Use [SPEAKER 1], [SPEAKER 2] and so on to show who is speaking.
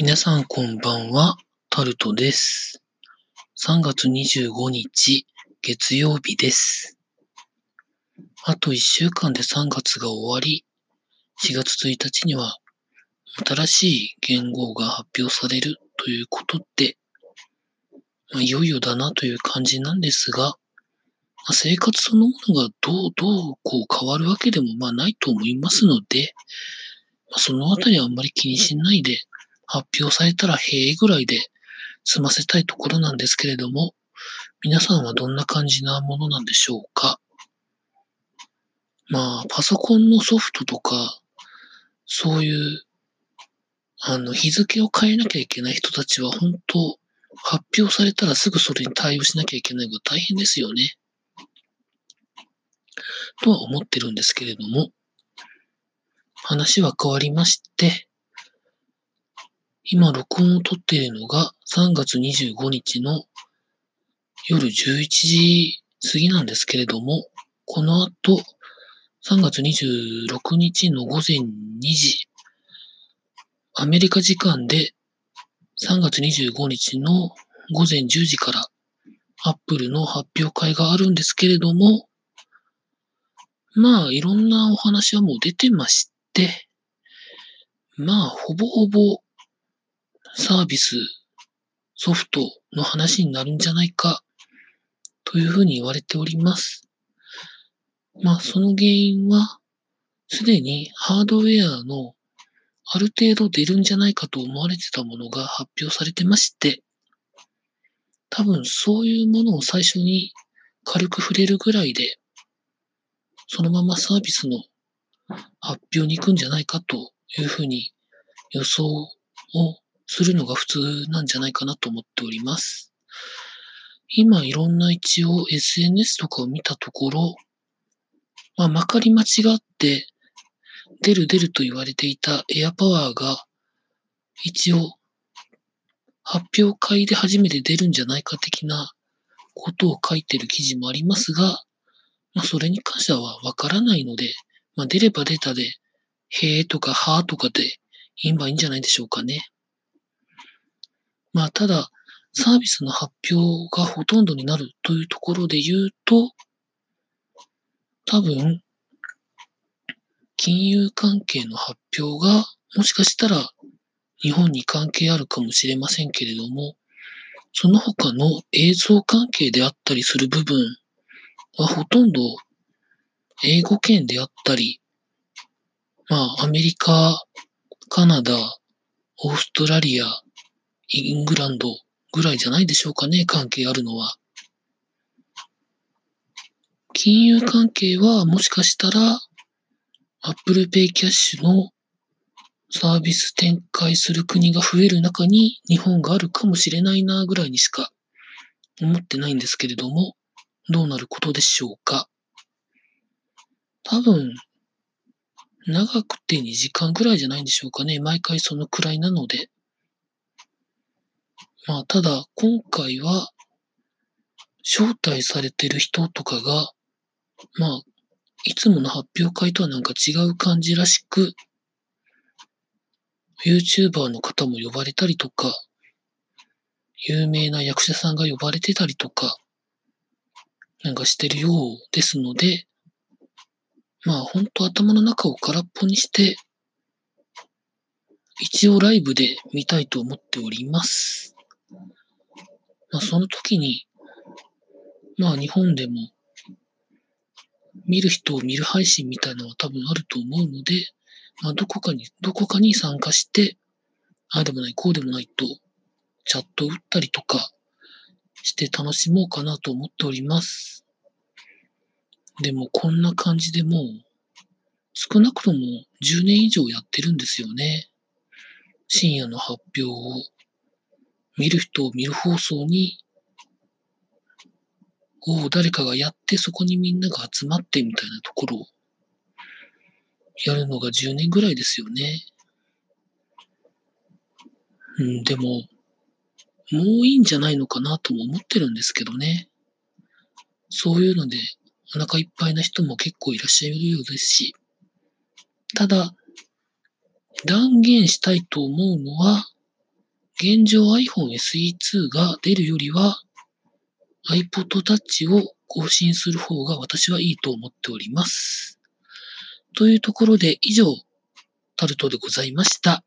[SPEAKER 1] 皆さんこんばんは、タルトです。3月25日、月曜日です。あと1週間で3月が終わり、4月1日には新しい言語が発表されるということで、まあ、いよいよだなという感じなんですが、まあ、生活そのものがどうどうこう変わるわけでもまあないと思いますので、まあ、そのあたりはあんまり気にしないで、発表されたらへえぐらいで済ませたいところなんですけれども、皆さんはどんな感じなものなんでしょうか？まあ、パソコンのソフトとか、そういう、あの、日付を変えなきゃいけない人たちは本当、発表されたらすぐそれに対応しなきゃいけないのが大変ですよね。とは思ってるんですけれども、話は変わりまして、今録音を撮っているのが3月25日の夜11時過ぎなんですけれども、この後3月26日の午前2時、アメリカ時間で3月25日の午前10時からアップルの発表会があるんですけれども、まあいろんなお話はもう出てまして、まあほぼほぼサービス、ソフトの話になるんじゃないかというふうに言われております。まあその原因はすでにハードウェアのある程度出るんじゃないかと思われてたものが発表されてまして、多分そういうものを最初に軽く触れるぐらいで、そのままサービスの発表に行くんじゃないかというふうに予想をするのが普通なんじゃないかなと思っております。今いろんな一応 SNS とかを見たところ、まあ、まかり間違って出る出ると言われていたエアパワーが一応発表会で初めて出るんじゃないか的なことを書いてる記事もありますが、まあ、それに関してはわからないので、まあ、出れば出たで、へーとかはーとかで言えばいいんじゃないでしょうかね。まあ、ただ、サービスの発表がほとんどになるというところで言うと、多分、金融関係の発表が、もしかしたら日本に関係あるかもしれませんけれども、その他の映像関係であったりする部分はほとんど英語圏であったり、まあ、アメリカ、カナダ、オーストラリア、イングランドぐらいじゃないでしょうかね、関係あるのは。金融関係はもしかしたら、Apple Pay キャッシュのサービス展開する国が増える中に日本があるかもしれないなぐらいにしか思ってないんですけれども、どうなることでしょうか。多分、長くて2時間ぐらいじゃないんでしょうかね。毎回そのくらいなので。まあ、ただ、今回は、招待されてる人とかが、まあ、いつもの発表会とはなんか違う感じらしく、YouTuber の方も呼ばれたりとか、有名な役者さんが呼ばれてたりとか、なんかしてるようですので、まあ本当頭の中を空っぽにして、一応ライブで見たいと思っております。まあその時に、まあ日本でも見る人を見る配信みたいなのは多分あると思うので、まあどこかに、どこかに参加して、ああでもない、こうでもないと、チャットを打ったりとかして楽しもうかなと思っております。でもこんな感じでもう少なくとも10年以上やってるんですよね。深夜の発表を見る人を見る放送にを誰かがやってそこにみんなが集まってみたいなところをやるのが10年ぐらいですよね。うん、でも、もういいんじゃないのかなとも思ってるんですけどね。そういうのでお腹いっぱいな人も結構いらっしゃるようですし、ただ、断言したいと思うのは、現状 iPhone SE2 が出るよりは iPod Touch を更新する方が私はいいと思っております。というところで以上、タルトでございました。